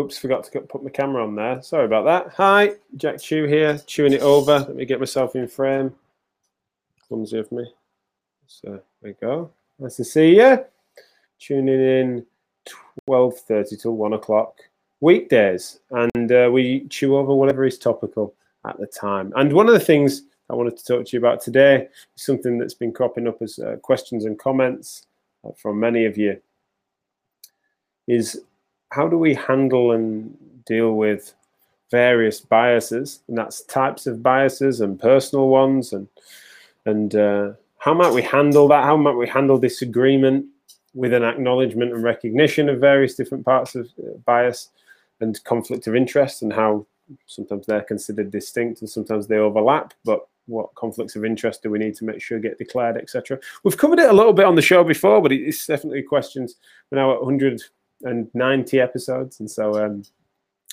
Oops, forgot to put my camera on there. Sorry about that. Hi, Jack Chew here, chewing it over. Let me get myself in frame. Clumsy of me. So there we go. Nice to see you. Tuning in 12.30 till 1 o'clock weekdays. And uh, we chew over whatever is topical at the time. And one of the things I wanted to talk to you about today is something that's been cropping up as uh, questions and comments uh, from many of you is how do we handle and deal with various biases? And that's types of biases and personal ones and and uh, how might we handle that? How might we handle disagreement with an acknowledgement and recognition of various different parts of uh, bias and conflict of interest and how sometimes they're considered distinct and sometimes they overlap but what conflicts of interest do we need to make sure get declared etc we've covered it a little bit on the show before but it's definitely questions we're now at 100 and 90 episodes, and so um,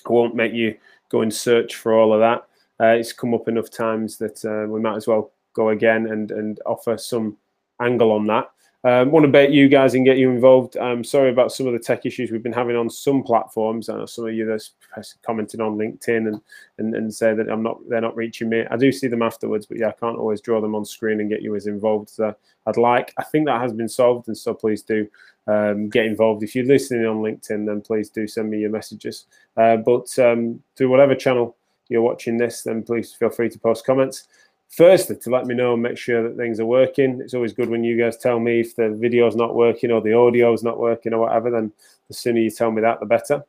I won't make you go and search for all of that. Uh, it's come up enough times that uh, we might as well go again and and offer some angle on that. Um, want to bet you guys and get you involved. I'm sorry about some of the tech issues we've been having on some platforms. I know some of you that's commented on LinkedIn and, and and say that I'm not they're not reaching me. I do see them afterwards, but yeah, I can't always draw them on screen and get you as involved as I'd like. I think that has been solved, and so please do um, get involved. If you're listening on LinkedIn, then please do send me your messages. Uh, but um, through whatever channel you're watching this, then please feel free to post comments. Firstly, to let me know and make sure that things are working. It's always good when you guys tell me if the video's not working or the audio's not working or whatever. Then the sooner you tell me that, the better.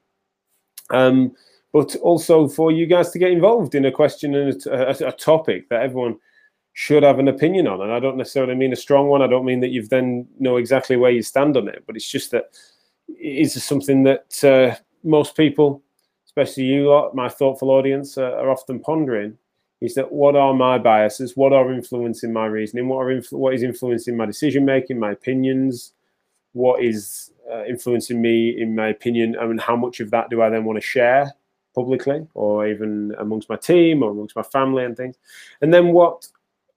Um, but also for you guys to get involved in a question and a, a, a topic that everyone should have an opinion on. And I don't necessarily mean a strong one. I don't mean that you've then know exactly where you stand on it, but it's just that it is something that uh, most people, especially you lot, my thoughtful audience, uh, are often pondering. Is that what are my biases? What are influencing my reasoning? What are influ- what is influencing my decision making, my opinions? What is uh, influencing me in my opinion? I mean, how much of that do I then want to share publicly, or even amongst my team, or amongst my family and things? And then what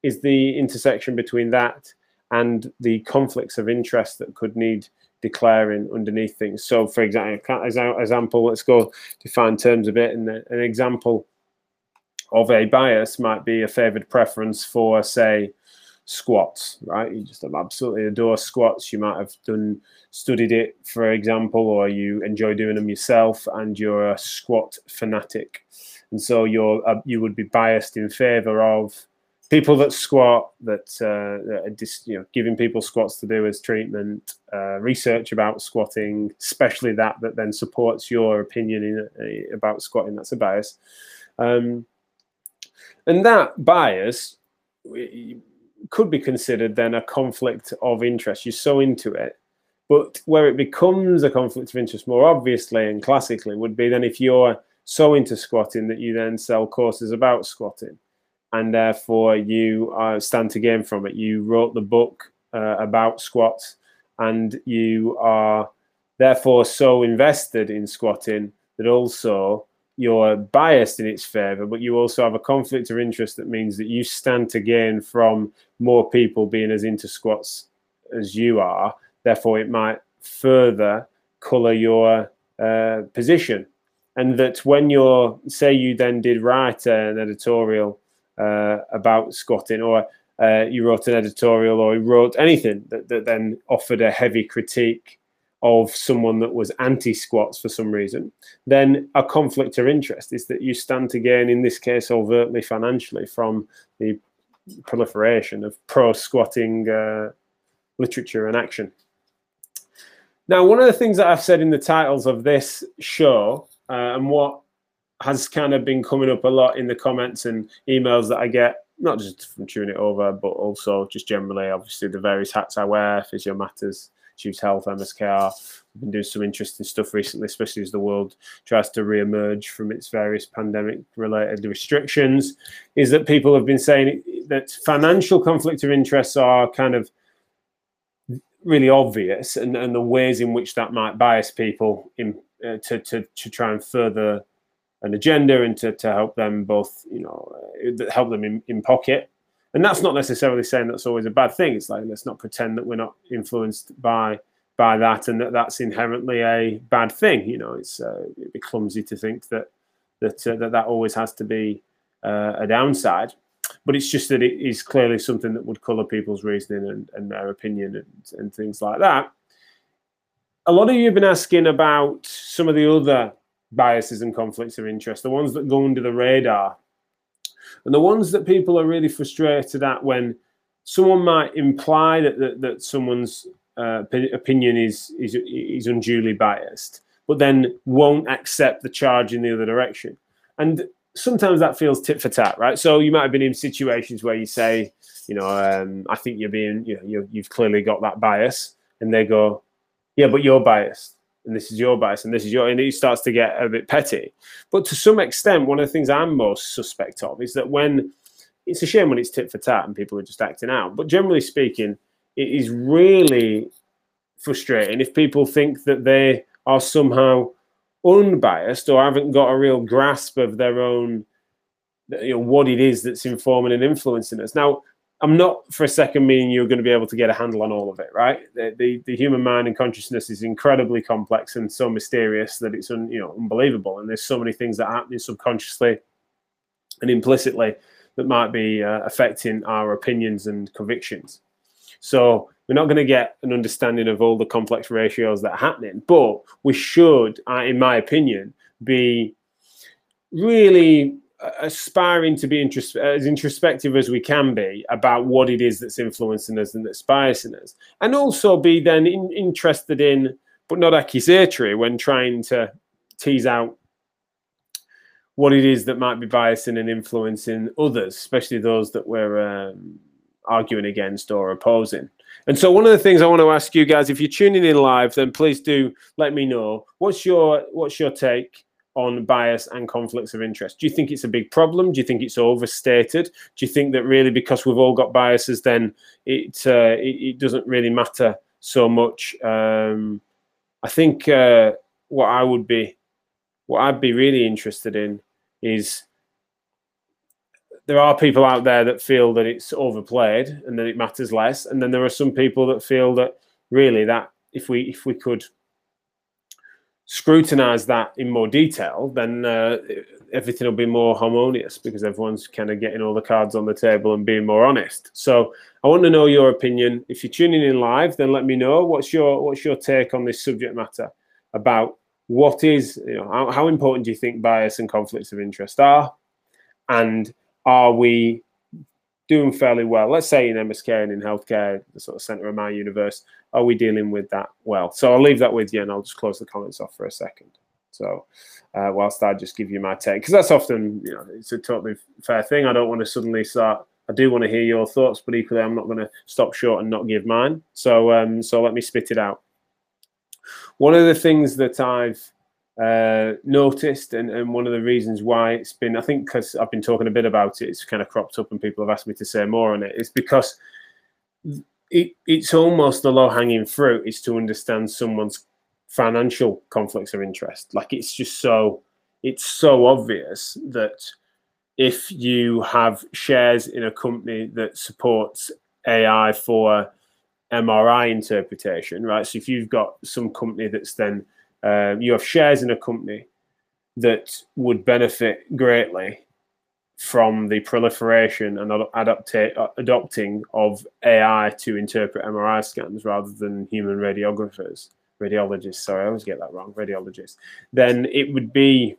is the intersection between that and the conflicts of interest that could need declaring underneath things. So, for example, example, let's go define terms a bit. And an example of a bias might be a favored preference for, say, squats. Right? You just absolutely adore squats. You might have done studied it, for example, or you enjoy doing them yourself, and you're a squat fanatic, and so you're uh, you would be biased in favor of people that squat, that uh, just, you know, giving people squats to do as treatment, uh, research about squatting, especially that that then supports your opinion in, uh, about squatting. That's a bias, um, and that bias could be considered then a conflict of interest. You're so into it. But where it becomes a conflict of interest more obviously and classically would be then if you're so into squatting that you then sell courses about squatting and therefore you uh, stand to gain from it. You wrote the book uh, about squats, and you are therefore so invested in squatting that also you're biased in its favor, but you also have a conflict of interest that means that you stand to gain from more people being as into squats as you are. Therefore, it might further color your uh, position. And that when you're, say, you then did write an editorial uh, about squatting, or uh, you wrote an editorial, or you wrote anything that, that then offered a heavy critique of someone that was anti squats for some reason, then a conflict of interest is that you stand to gain, in this case, overtly financially from the proliferation of pro squatting uh, literature and action. Now, one of the things that I've said in the titles of this show uh, and what has kind of been coming up a lot in the comments and emails that I get, not just from Chewing It Over, but also just generally, obviously, the various hats I wear, Physio Matters, Choose Health, MSKR. We've been doing some interesting stuff recently, especially as the world tries to re-emerge from its various pandemic-related restrictions. Is that people have been saying that financial conflict of interests are kind of really obvious, and, and the ways in which that might bias people in, uh, to, to to try and further an agenda and to, to help them both, you know, uh, help them in, in pocket. And that's not necessarily saying that's always a bad thing. It's like let's not pretend that we're not influenced by by that, and that that's inherently a bad thing. You know, it's uh, it'd be clumsy to think that that uh, that that always has to be uh, a downside. But it's just that it is clearly something that would colour people's reasoning and, and their opinion and, and things like that. A lot of you have been asking about some of the other biases and conflicts of interest, the ones that go under the radar, and the ones that people are really frustrated at when someone might imply that that, that someone's uh, opinion is, is is unduly biased, but then won't accept the charge in the other direction. And sometimes that feels tit for tat, right? So you might have been in situations where you say, you know, um, I think you're being, you know, you you've clearly got that bias, and they go, yeah, but you're biased and this is your bias and this is your and it starts to get a bit petty. But to some extent one of the things i'm most suspect of is that when it's a shame when it's tit for tat and people are just acting out but generally speaking it is really frustrating if people think that they are somehow unbiased or haven't got a real grasp of their own you know what it is that's informing and influencing us. Now I'm not for a second meaning you're going to be able to get a handle on all of it, right? The, the, the, human mind and consciousness is incredibly complex and so mysterious that it's un, you know unbelievable. And there's so many things that happen subconsciously and implicitly that might be uh, affecting our opinions and convictions. So we're not going to get an understanding of all the complex ratios that are happening, but we should, uh, in my opinion, be really aspiring to be as introspective as we can be about what it is that's influencing us and that's biasing us, and also be then in, interested in, but not accusatory, when trying to tease out what it is that might be biasing and influencing others, especially those that we're um, arguing against or opposing. And so, one of the things I want to ask you guys, if you're tuning in live, then please do let me know. What's your what's your take on bias and conflicts of interest? Do you think it's a big problem? Do you think it's overstated? Do you think that really because we've all got biases, then it uh, it, it, doesn't really matter so much? Um, I think uh, what I would be, what I'd be really interested in is there are people out there that feel that it's overplayed and that it matters less, and then there are some people that feel that really that if we if we could scrutinize that in more detail, then uh, everything will be more harmonious because everyone's kind of getting all the cards on the table and being more honest. So I want to know your opinion. If you're tuning in live, then let me know what's your what's your take on this subject matter about what is you know how, how important do you think bias and conflicts of interest are, and are we doing fairly well. Let's say in MSK and in healthcare, the sort of center of my universe, are we dealing with that well? So I'll leave that with you and I'll just close the comments off for a second. So uh, whilst I just give you my take, because that's often, you know, it's a totally fair thing. I don't want to suddenly start. I do want to hear your thoughts, but equally, I'm not going to stop short and not give mine. So, um, so let me spit it out. One of the things that I've uh, noticed, and, and one of the reasons why it's been, I think, because I've been talking a bit about it, it's kind of cropped up, and people have asked me to say more on it. It's because it, it's almost the low hanging fruit is to understand someone's financial conflicts of interest. Like it's just so, it's so obvious that if you have shares in a company that supports AI for MRI interpretation, right? So if you've got some company that's then um, you have shares in a company that would benefit greatly from the proliferation and adapta- adopting of AI to interpret MRI scans rather than human radiographers, radiologists. Sorry, I always get that wrong. Radiologists. Then it would be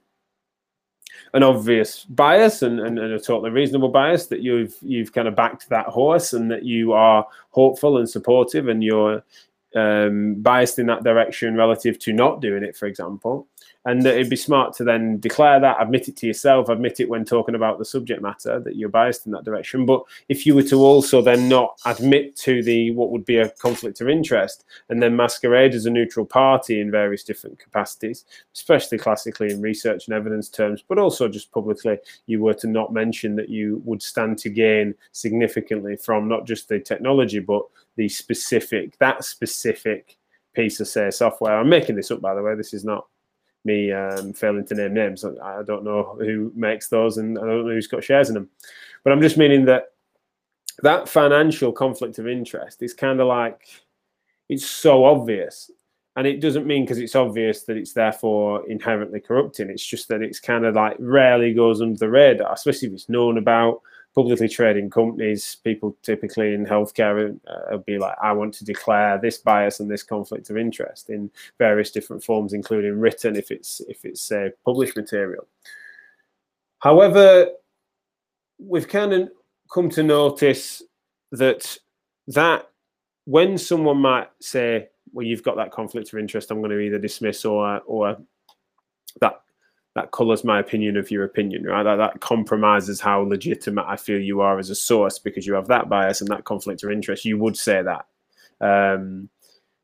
an obvious bias and, and, and, a totally reasonable bias that you've you've kind of backed that horse and that you are hopeful and supportive and you're um, biased in that direction relative to not doing it, for example. And it'd be smart to then declare that, admit it to yourself, admit it when talking about the subject matter that you're biased in that direction. But if you were to also then not admit to the what would be a conflict of interest and then masquerade as a neutral party in various different capacities, especially classically in research and evidence terms, but also just publicly, you were to not mention that you would stand to gain significantly from not just the technology, but the specific that specific piece of say software. I'm making this up by the way. This is not me um, failing to name names. I don't know who makes those, and I don't know who's got shares in them. But I'm just meaning that that financial conflict of interest is kind of like it's so obvious and it doesn't mean because it's obvious that it's therefore inherently corrupting it's just that it's kind of like rarely goes under the radar especially if it's known about publicly trading companies people typically in healthcare uh, be like i want to declare this bias and this conflict of interest in various different forms including written if it's if it's say published material. However we've kind of come to notice that that when someone might say, "Well, you've got that conflict of interest," I'm going to either dismiss or or that that colours my opinion of your opinion, right? That, that compromises how legitimate I feel you are as a source because you have that bias and that conflict of interest. You would say that. Um,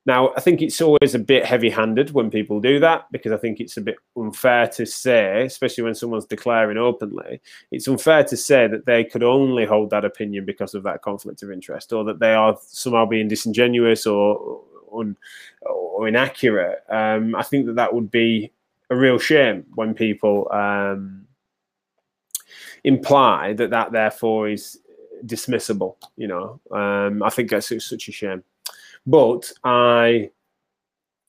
now, I think it's always a bit heavy handed when people do that because I think it's a bit unfair to say, especially when someone's declaring openly, it's unfair to say that they could only hold that opinion because of that conflict of interest or that they are somehow being disingenuous or, or, or inaccurate. Um, I think that that would be a real shame when people um, imply that that therefore is dismissible. You know, um, I think that's such a shame. But I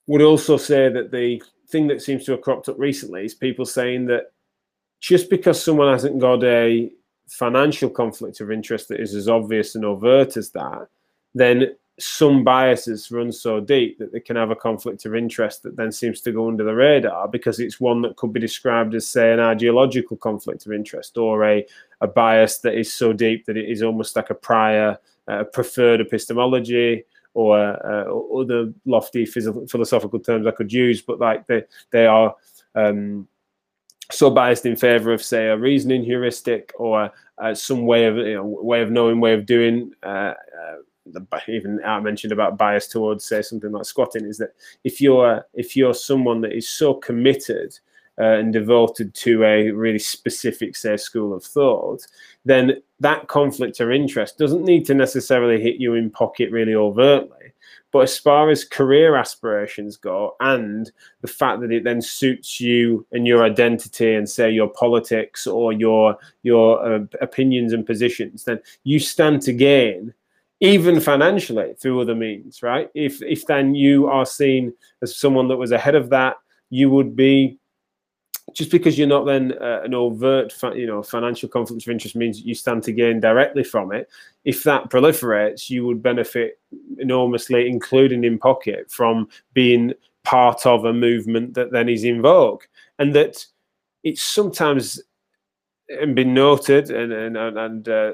would also say that the thing that seems to have cropped up recently is people saying that just because someone hasn't got a financial conflict of interest that is as obvious and overt as that, then some biases run so deep that they can have a conflict of interest that then seems to go under the radar because it's one that could be described as, say, an ideological conflict of interest or a, a bias that is so deep that it is almost like a prior uh, preferred epistemology or uh, other lofty philosophical terms I could use, but like they they are um, so biased in favor of say a reasoning heuristic or uh, some way of you know, way of knowing, way of doing. Uh even I mentioned about bias towards say something like squatting is that if you're if you're someone that is so committed uh, and devoted to a really specific, say, school of thought, then that conflict or interest doesn't need to necessarily hit you in pocket really overtly. But as far as career aspirations go, and the fact that it then suits you and your identity, and say your politics or your your uh, opinions and positions, then you stand to gain even financially through other means, right? If if then you are seen as someone that was ahead of that, you would be just because you're not then uh, an overt, you know, financial conflict of interest means you stand to gain directly from it. If that proliferates, you would benefit enormously, including in pocket, from being part of a movement that then is in vogue, and that it's sometimes been noted, and and and uh,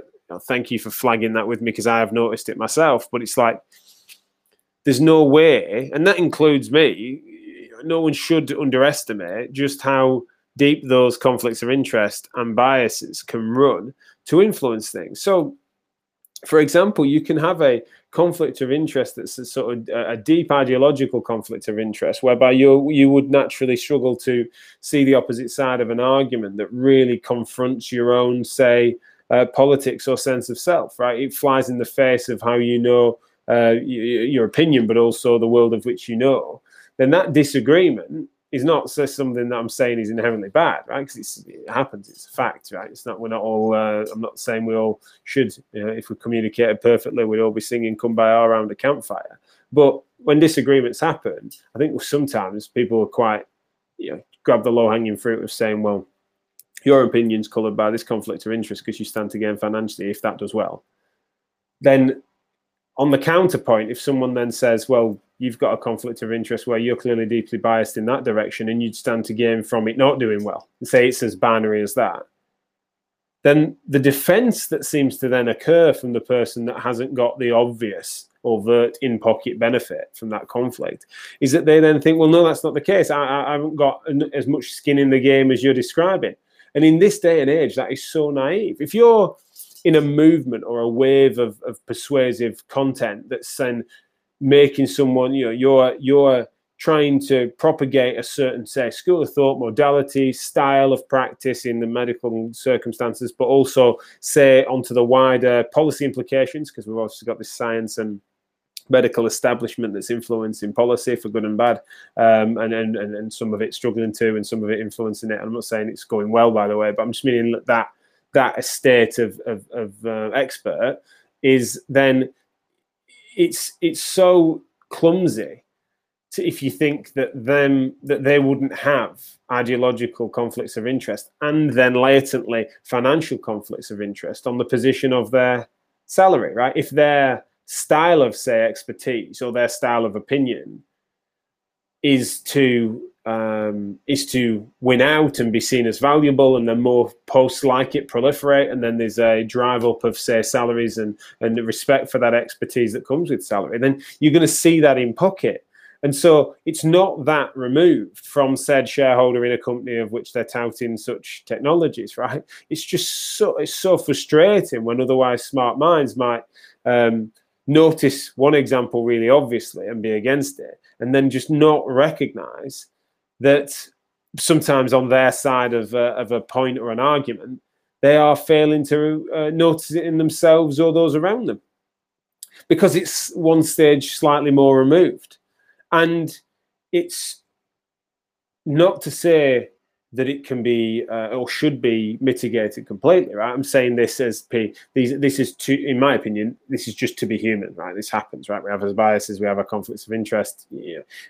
thank you for flagging that with me because I have noticed it myself. But it's like there's no way, and that includes me no one should underestimate just how deep those conflicts of interest and biases can run to influence things. So, for example, you can have a conflict of interest that's a sort of a deep ideological conflict of interest, whereby you you would naturally struggle to see the opposite side of an argument that really confronts your own, say, uh, politics or sense of self. Right? It flies in the face of how you know uh, your opinion, but also the world of which you know then that disagreement is not just something that I'm saying is inherently bad, right? Because it happens, it's a fact, right? It's not, we're not all, uh, I'm not saying we all should, you know, if we communicated perfectly, we'd all be singing Kumbaya around a campfire. But when disagreements happen, I think sometimes people are quite, you know, grab the low hanging fruit of saying, well, your opinion's coloured by this conflict of interest because you stand to gain financially if that does well. Then on the counterpoint, if someone then says, well, you've got a conflict of interest where you're clearly deeply biased in that direction and you'd stand to gain from it not doing well, and say it's as binary as that, then the defense that seems to then occur from the person that hasn't got the obvious overt in pocket benefit from that conflict is that they then think, well, no, that's not the case. I, I haven't got as much skin in the game as you're describing. And in this day and age, that is so naive. If you're in a movement or a wave of, of persuasive content that's then making someone, you know, you're you're trying to propagate a certain, say, school of thought, modality, style of practice in the medical circumstances, but also say onto the wider policy implications, because we've also got this science and medical establishment that's influencing policy for good and bad, um, and, and and some of it struggling to, and some of it influencing it. I'm not saying it's going well, by the way, but I'm just meaning that that estate of, of, of uh, expert is then it's it's so clumsy if you think that them that they wouldn't have ideological conflicts of interest and then latently financial conflicts of interest on the position of their salary, right? If their style of say expertise or their style of opinion is to um, is to win out and be seen as valuable, and then more posts like it proliferate, and then there's a drive up of say salaries and and the respect for that expertise that comes with salary. Then you're going to see that in pocket, and so it's not that removed from said shareholder in a company of which they're touting such technologies, right? It's just so it's so frustrating when otherwise smart minds might. Um, notice one example really obviously and be against it and then just not recognize that sometimes on their side of a, of a point or an argument, they are failing to uh, notice it in themselves or those around them because it's one stage slightly more removed. And it's not to say that it can be uh, or should be mitigated completely, right? I'm saying this as P. These, this is to, in my opinion, this is just to be human, right? This happens, right? We have our biases, we have our conflicts of interest.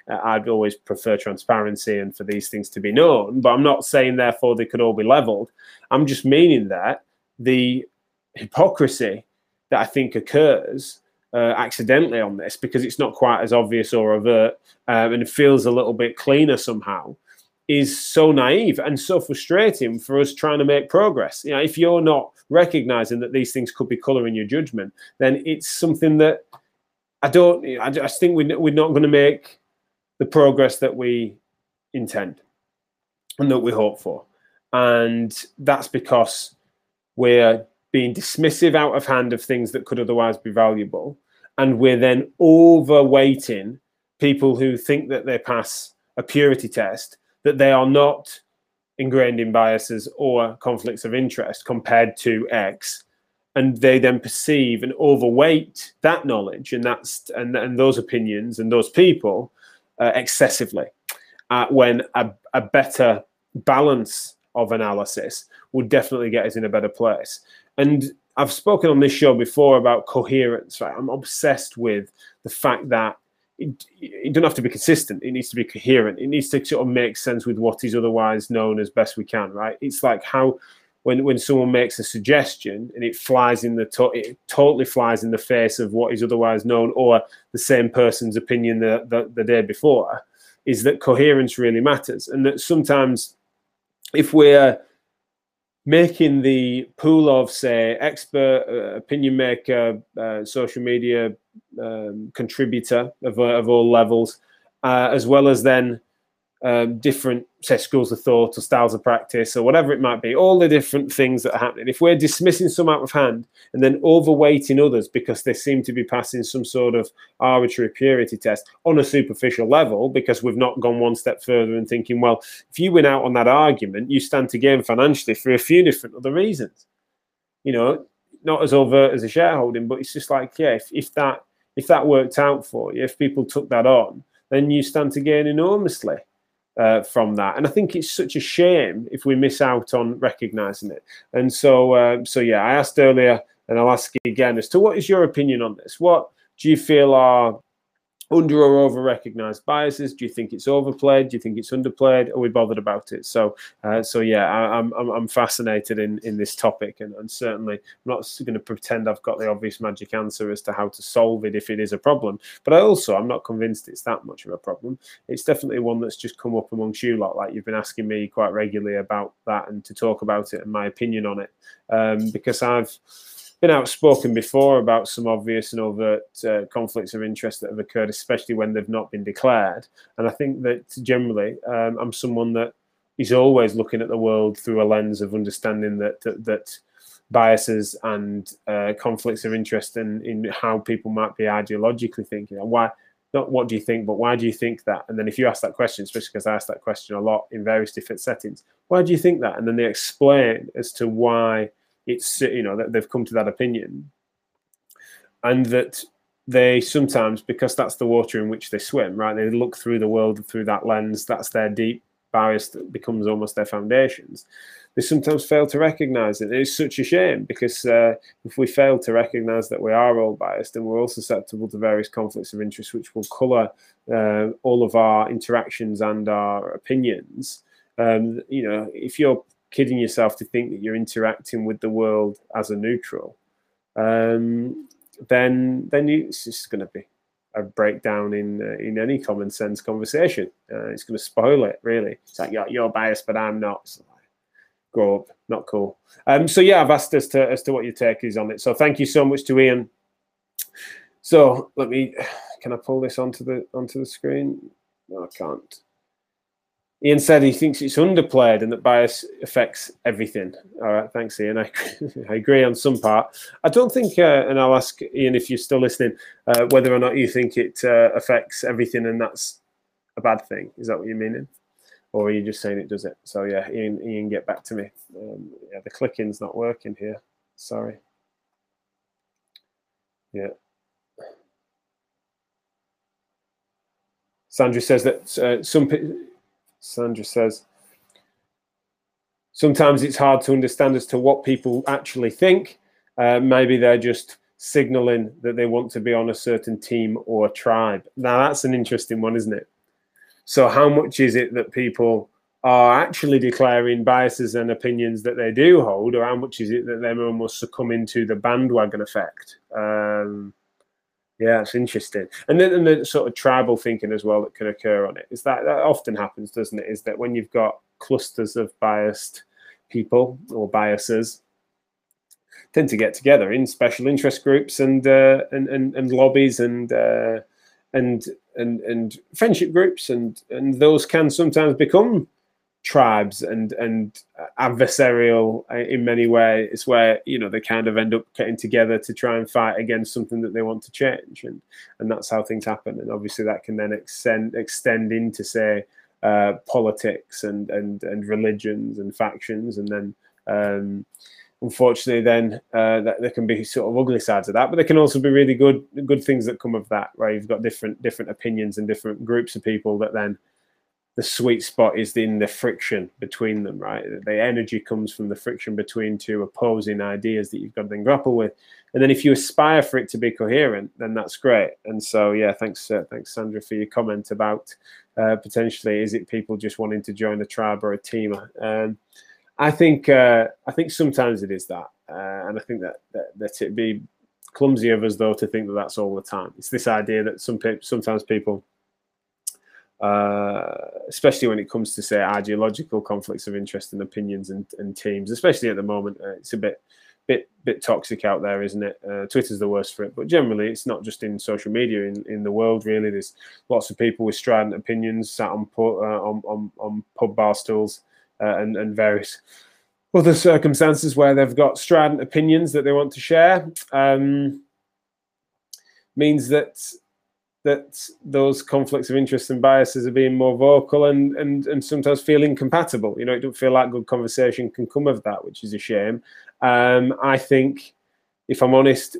I'd always prefer transparency and for these things to be known, but I'm not saying therefore they could all be leveled. I'm just meaning that the hypocrisy that I think occurs uh, accidentally on this because it's not quite as obvious or overt um, and it feels a little bit cleaner somehow is so naive and so frustrating for us trying to make progress. You know, if you're not recognizing that these things could be coloring your judgment, then it's something that I don't. I just think we're, we're not going to make the progress that we intend and that we hope for, and that's because we're being dismissive out of hand of things that could otherwise be valuable, and we're then overweighting people who think that they pass a purity test that they are not ingrained in biases or conflicts of interest compared to X, and they then perceive and overweight that knowledge and that's and, and those opinions and those people uh, excessively, uh, when a, a better balance of analysis would definitely get us in a better place. And I've spoken on this show before about coherence. Right, I'm obsessed with the fact that it, it doesn't have to be consistent. It needs to be coherent. It needs to sort of make sense with what is otherwise known as best we can, right? It's like how when when someone makes a suggestion and it flies in the to- it totally flies in the face of what is otherwise known or the same person's opinion the, the, the day before, is that coherence really matters, and that sometimes if we're making the pool of say expert uh, opinion maker uh, social media um, contributor of, uh, of all levels uh, as well as then um, different say schools of thought or styles of practice or whatever it might be all the different things that are happening. If we're dismissing some out of hand and then overweighting others because they seem to be passing some sort of arbitrary purity test on a superficial level because we've not gone one step further and thinking well if you win out on that argument you stand to gain financially for a few different other reasons. You know not as overt as a shareholding but it's just like yeah if, if that if that worked out for you if people took that on then you stand to gain enormously uh, from that. And I think it's such a shame if we miss out on recognizing it. And so, uh, so yeah, I asked earlier, and I'll ask again as to what is your opinion on this? What do you feel are under or over recognized biases? Do you think it's overplayed? Do you think it's underplayed? Are we bothered about it? So, uh, so yeah, I, am I'm, I'm fascinated in in this topic, and, and certainly I'm not going to pretend I've got the obvious magic answer as to how to solve it if it is a problem. But I also I'm not convinced it's that much of a problem. It's definitely one that's just come up amongst you lot. Like you've been asking me quite regularly about that and to talk about it and my opinion on it, um, because I've been outspoken before about some obvious and overt uh, conflicts of interest that have occurred, especially when they've not been declared. And I think that generally, um, I'm someone that is always looking at the world through a lens of understanding that that, that biases and uh, conflicts of interest in, in how people might be ideologically thinking. Why? Not what do you think, but why do you think that? And then if you ask that question, especially because I ask that question a lot in various different settings, why do you think that? And then they explain as to why it's you know that they've come to that opinion, and that they sometimes because that's the water in which they swim, right? They look through the world through that lens. That's their deep bias that becomes almost their foundations. they sometimes fail to recognize it. It's such a shame because uh, if we fail to recognize that we are all biased, then we're all susceptible to various conflicts of interest, which will color uh, all of our interactions and our opinions. Um, you know, if you're kidding yourself to think that you're interacting with the world as a neutral, um, then then you, it's just going to be a breakdown in uh, in any common sense conversation. Uh, it's going to spoil it. Really, it's like you're, you're biased, but I'm not. So, grow up, not cool. Um, so yeah, I've asked as to as to what your take is on it. So thank you so much to Ian. So let me. Can I pull this onto the onto the screen? No, I can't. Ian said he thinks it's underplayed and that bias affects everything. All right, thanks, Ian. I, I agree on some part. I don't think, uh, and I'll ask Ian if you're still listening, uh, whether or not you think it uh, affects everything and that's a bad thing. Is that what you're meaning? Or are you just saying it does it? So yeah, Ian, Ian, get back to me. Um, yeah, the clicking's not working here. Sorry. Yeah. Sandra says that uh, some Sandra says, sometimes it's hard to understand as to what people actually think. Uh, maybe they're just signaling that they want to be on a certain team or tribe. Now, that's an interesting one, isn't it? So, how much is it that people are actually declaring biases and opinions that they do hold, or how much is it that they're almost succumbing to the bandwagon effect? Um, yeah, it's interesting. And then and the sort of tribal thinking as well that can occur on it is that that often happens, doesn't it? Is that when you've got clusters of biased people or biases tend to get together in special interest groups and uh, and, and and lobbies and uh, and and and friendship groups and and those can sometimes become tribes and and adversarial uh, in many ways. It's where you know they kind of end up getting together to try and fight against something that they want to change. And and that's how things happen. And obviously that can then extend extend into say uh, politics and and and religions and factions. And then um, unfortunately then uh, that there can be sort of ugly sides of that but there can also be really good good things that come of that where you've got different different opinions and different groups of people that then the sweet spot is in the friction between them, right? The energy comes from the friction between two opposing ideas that you've got to then grapple with. And then if you aspire for it to be coherent, then that's great. And so, yeah, thanks, uh, thanks, Sandra, for your comment about uh, potentially is it people just wanting to join a tribe or a team? Um, I think uh, I think sometimes it is that, uh, and I think that, that that it'd be clumsy of us though to think that that's all the time. It's this idea that some people sometimes people uh, especially when it comes to say ideological conflicts of interest and opinions and, and teams. Especially at the moment, uh, it's a bit bit bit toxic out there, isn't it? Uh, Twitter's the worst for it, but generally, it's not just in social media in, in the world. Really, there's lots of people with strident opinions sat on pu- uh, on, on, on pub bar stools uh, and and various other circumstances where they've got strident opinions that they want to share. Um, means that that those conflicts of interest and biases are being more vocal and and and sometimes feel incompatible. You know, it don't feel like good conversation can come of that, which is a shame. Um, I think, if I'm honest,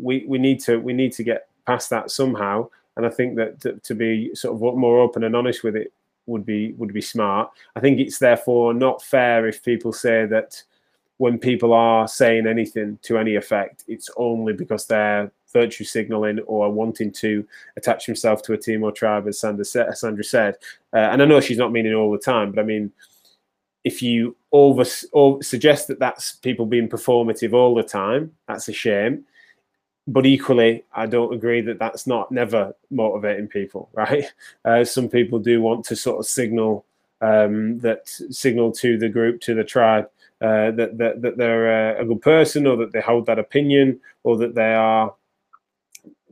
we we need to we need to get past that somehow. And I think that to, to be sort of more open and honest with it would be would be smart. I think it's therefore not fair if people say that when people are saying anything to any effect, it's only because they're virtue signaling or wanting to attach themselves to a team or tribe, as Sandra, Sandra said. Uh, and I know she's not meaning all the time, but I mean, if you over, over suggest that that's people being performative all the time, that's a shame. But equally, I don't agree that that's not never motivating people, right? Uh, some people do want to sort of signal um, that signal to the group, to the tribe, uh, that, that that they're a, a good person, or that they hold that opinion, or that they are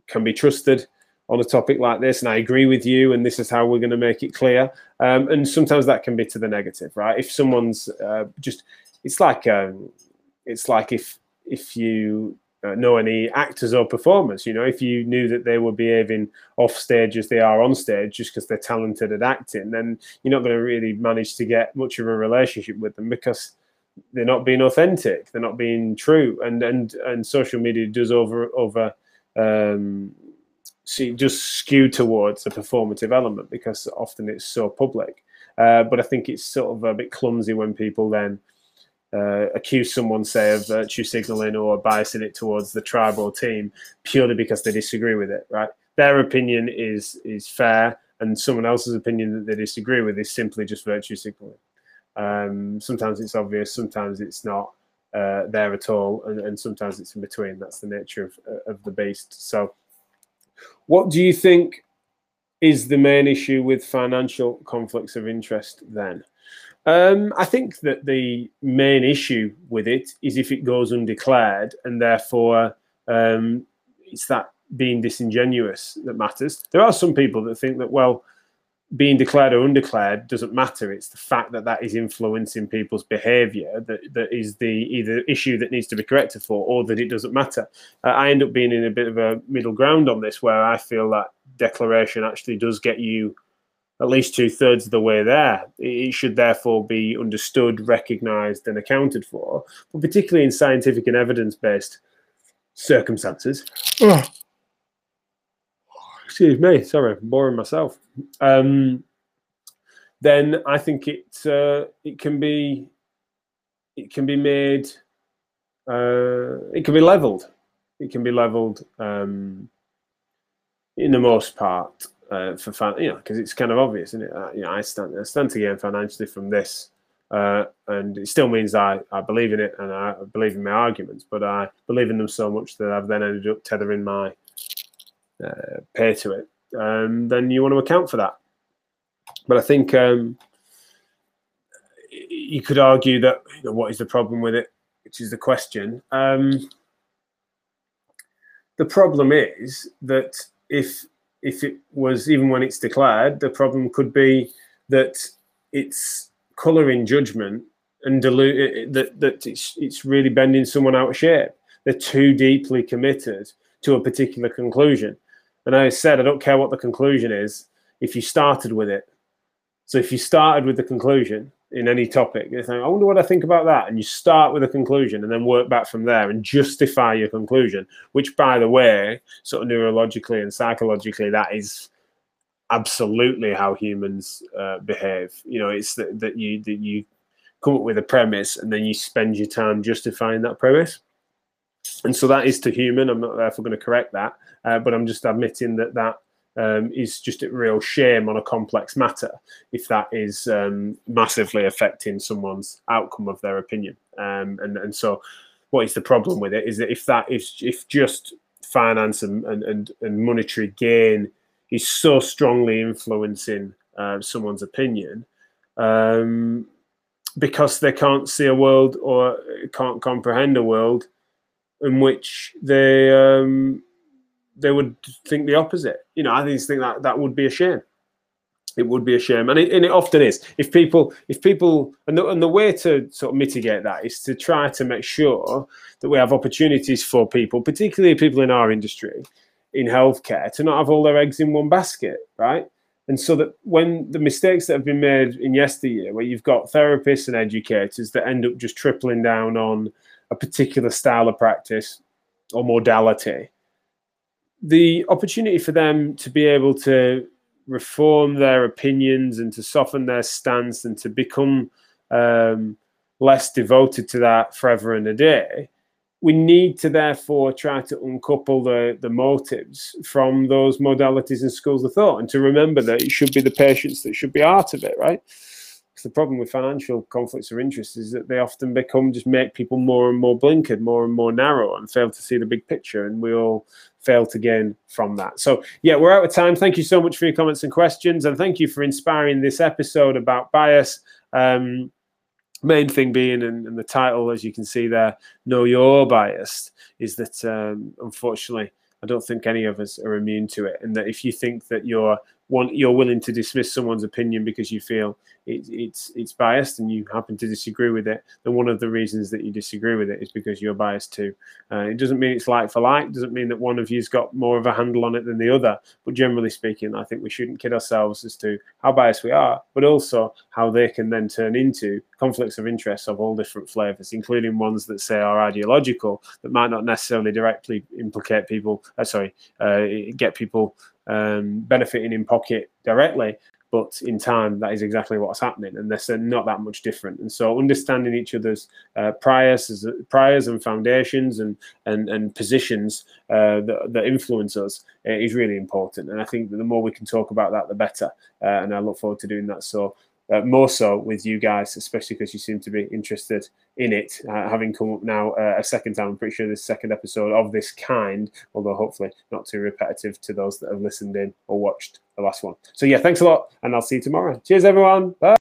can be trusted on a topic like this, and I agree with you, and this is how we're going to make it clear. Um, and sometimes that can be to the negative, right? If someone's uh, just, it's like um, it's like if if you uh, know any actors or performers, you know, if you knew that they were behaving off stage as they are on stage just because they're talented at acting, then you're not going to really manage to get much of a relationship with them because they're not being authentic, they're not being true, and and and social media does over over um, see just skew towards a performative element because often it's so public. Uh, but I think it's sort of a bit clumsy when people then uh, accuse someone, say, of virtue signaling or biasing it towards the tribe or team purely because they disagree with it, right? Their opinion is is fair, and someone else's opinion that they disagree with is simply just virtue signaling. Um, sometimes it's obvious, sometimes it's not uh, there at all, and, and, sometimes it's in between. That's the nature of, uh, of the beast. So, what do you think is the main issue with financial conflicts of interest then? Um, I think that the main issue with it is if it goes undeclared, and therefore um, it's that being disingenuous that matters. There are some people that think that, well, being declared or undeclared doesn't matter. It's the fact that that is influencing people's behaviour that, that is the either issue that needs to be corrected for or that it doesn't matter. Uh, I end up being in a bit of a middle ground on this where I feel that declaration actually does get you at least two thirds of the way there. It should therefore be understood, recognised, and accounted for, but particularly in scientific and evidence based circumstances. Oh. Excuse me, sorry, boring myself. Um, then I think it uh, it can be it can be made uh, it can be leveled. It can be leveled um, in the most part uh, for fan, you know, because it's kind of obvious, isn't it? Uh, you know, I stand I stand to gain financially from this, uh, and it still means I, I believe in it and I believe in my arguments, but I believe in them so much that I've then ended up tethering my uh, pay to it. Um, then you want to account for that. But I think um, you could argue that you know, what is the problem with it, which is the question. Um, the problem is that if if it was even when it's declared, the problem could be that it's colouring judgment and dilute that that it's it's really bending someone out of shape. They're too deeply committed to a particular conclusion. And I said, I don't care what the conclusion is if you started with it. So if you started with the conclusion, in any topic. You think, I wonder what I think about that. And you start with a conclusion and then work back from there and justify your conclusion, which, by the way, sort of neurologically and psychologically, that is absolutely how humans uh, behave. You know, it's that, that you that you come up with a premise and then you spend your time justifying that premise. And so that is to human. I'm not therefore going to correct that, uh, but I'm just admitting that that um, is just a real shame on a complex matter if that is um, massively affecting someone's outcome of their opinion. Um, and and so, what is the problem with it? Is that if that is if just finance and and, and monetary gain is so strongly influencing uh, someone's opinion, um, because they can't see a world or can't comprehend a world in which they um, they would think the opposite. You know, I just think that that would be a shame. It would be a shame, and it, and it often is. If people, if people, and the, and the way to sort of mitigate that is to try to make sure that we have opportunities for people, particularly people in our industry, in healthcare, to not have all their eggs in one basket, right? And so that when the mistakes that have been made in yesteryear, where you've got therapists and educators that end up just tripling down on a particular style of practice or modality, the opportunity for them to be able to reform their opinions and to soften their stance and to become um, less devoted to that forever and a day, we need to therefore try to uncouple the, the motives from those modalities and schools of thought and to remember that it should be the patients that should be out of it, right? Because the problem with financial conflicts of interest is that they often become just make people more and more blinkered, more and more narrow, and fail to see the big picture. And we all fail to gain from that. So, yeah, we're out of time. Thank you so much for your comments and questions. And thank you for inspiring this episode about bias. Um, main thing being, and, and, the title, as you can see there, Know Your Bias, is that um, unfortunately, I don't think any of us are immune to it. And that if you think that you're one you're willing to dismiss someone's opinion because you feel it, it's it's biased and you happen to disagree with it, then one of the reasons that you disagree with it is because you're biased too. Uh, it doesn't mean it's like for like. It doesn't mean that one of you's got more of a handle on it than the other. But generally speaking, I think we shouldn't kid ourselves as to how biased we are, but also how they can then turn into conflicts of interest of all different flavors, including ones that say are ideological that might not necessarily directly implicate people. Uh, sorry, uh, get people um, benefiting in pocket directly, but in time that is exactly what's happening and they're not that much different. And so understanding each other's uh, priors priors and foundations and and, and positions uh, that, that, influence us uh, is really important. And i think that the more we can talk about that the better uh, and i look forward to doing that. So uh, more so with you guys, especially because you seem to be interested in it. Uh, having come up now uh, a second time, I'm pretty sure this second episode of this kind, although hopefully not too repetitive to those that have listened in or watched the last one. So, yeah, thanks a lot, and I'll see you tomorrow. Cheers, everyone. Bye.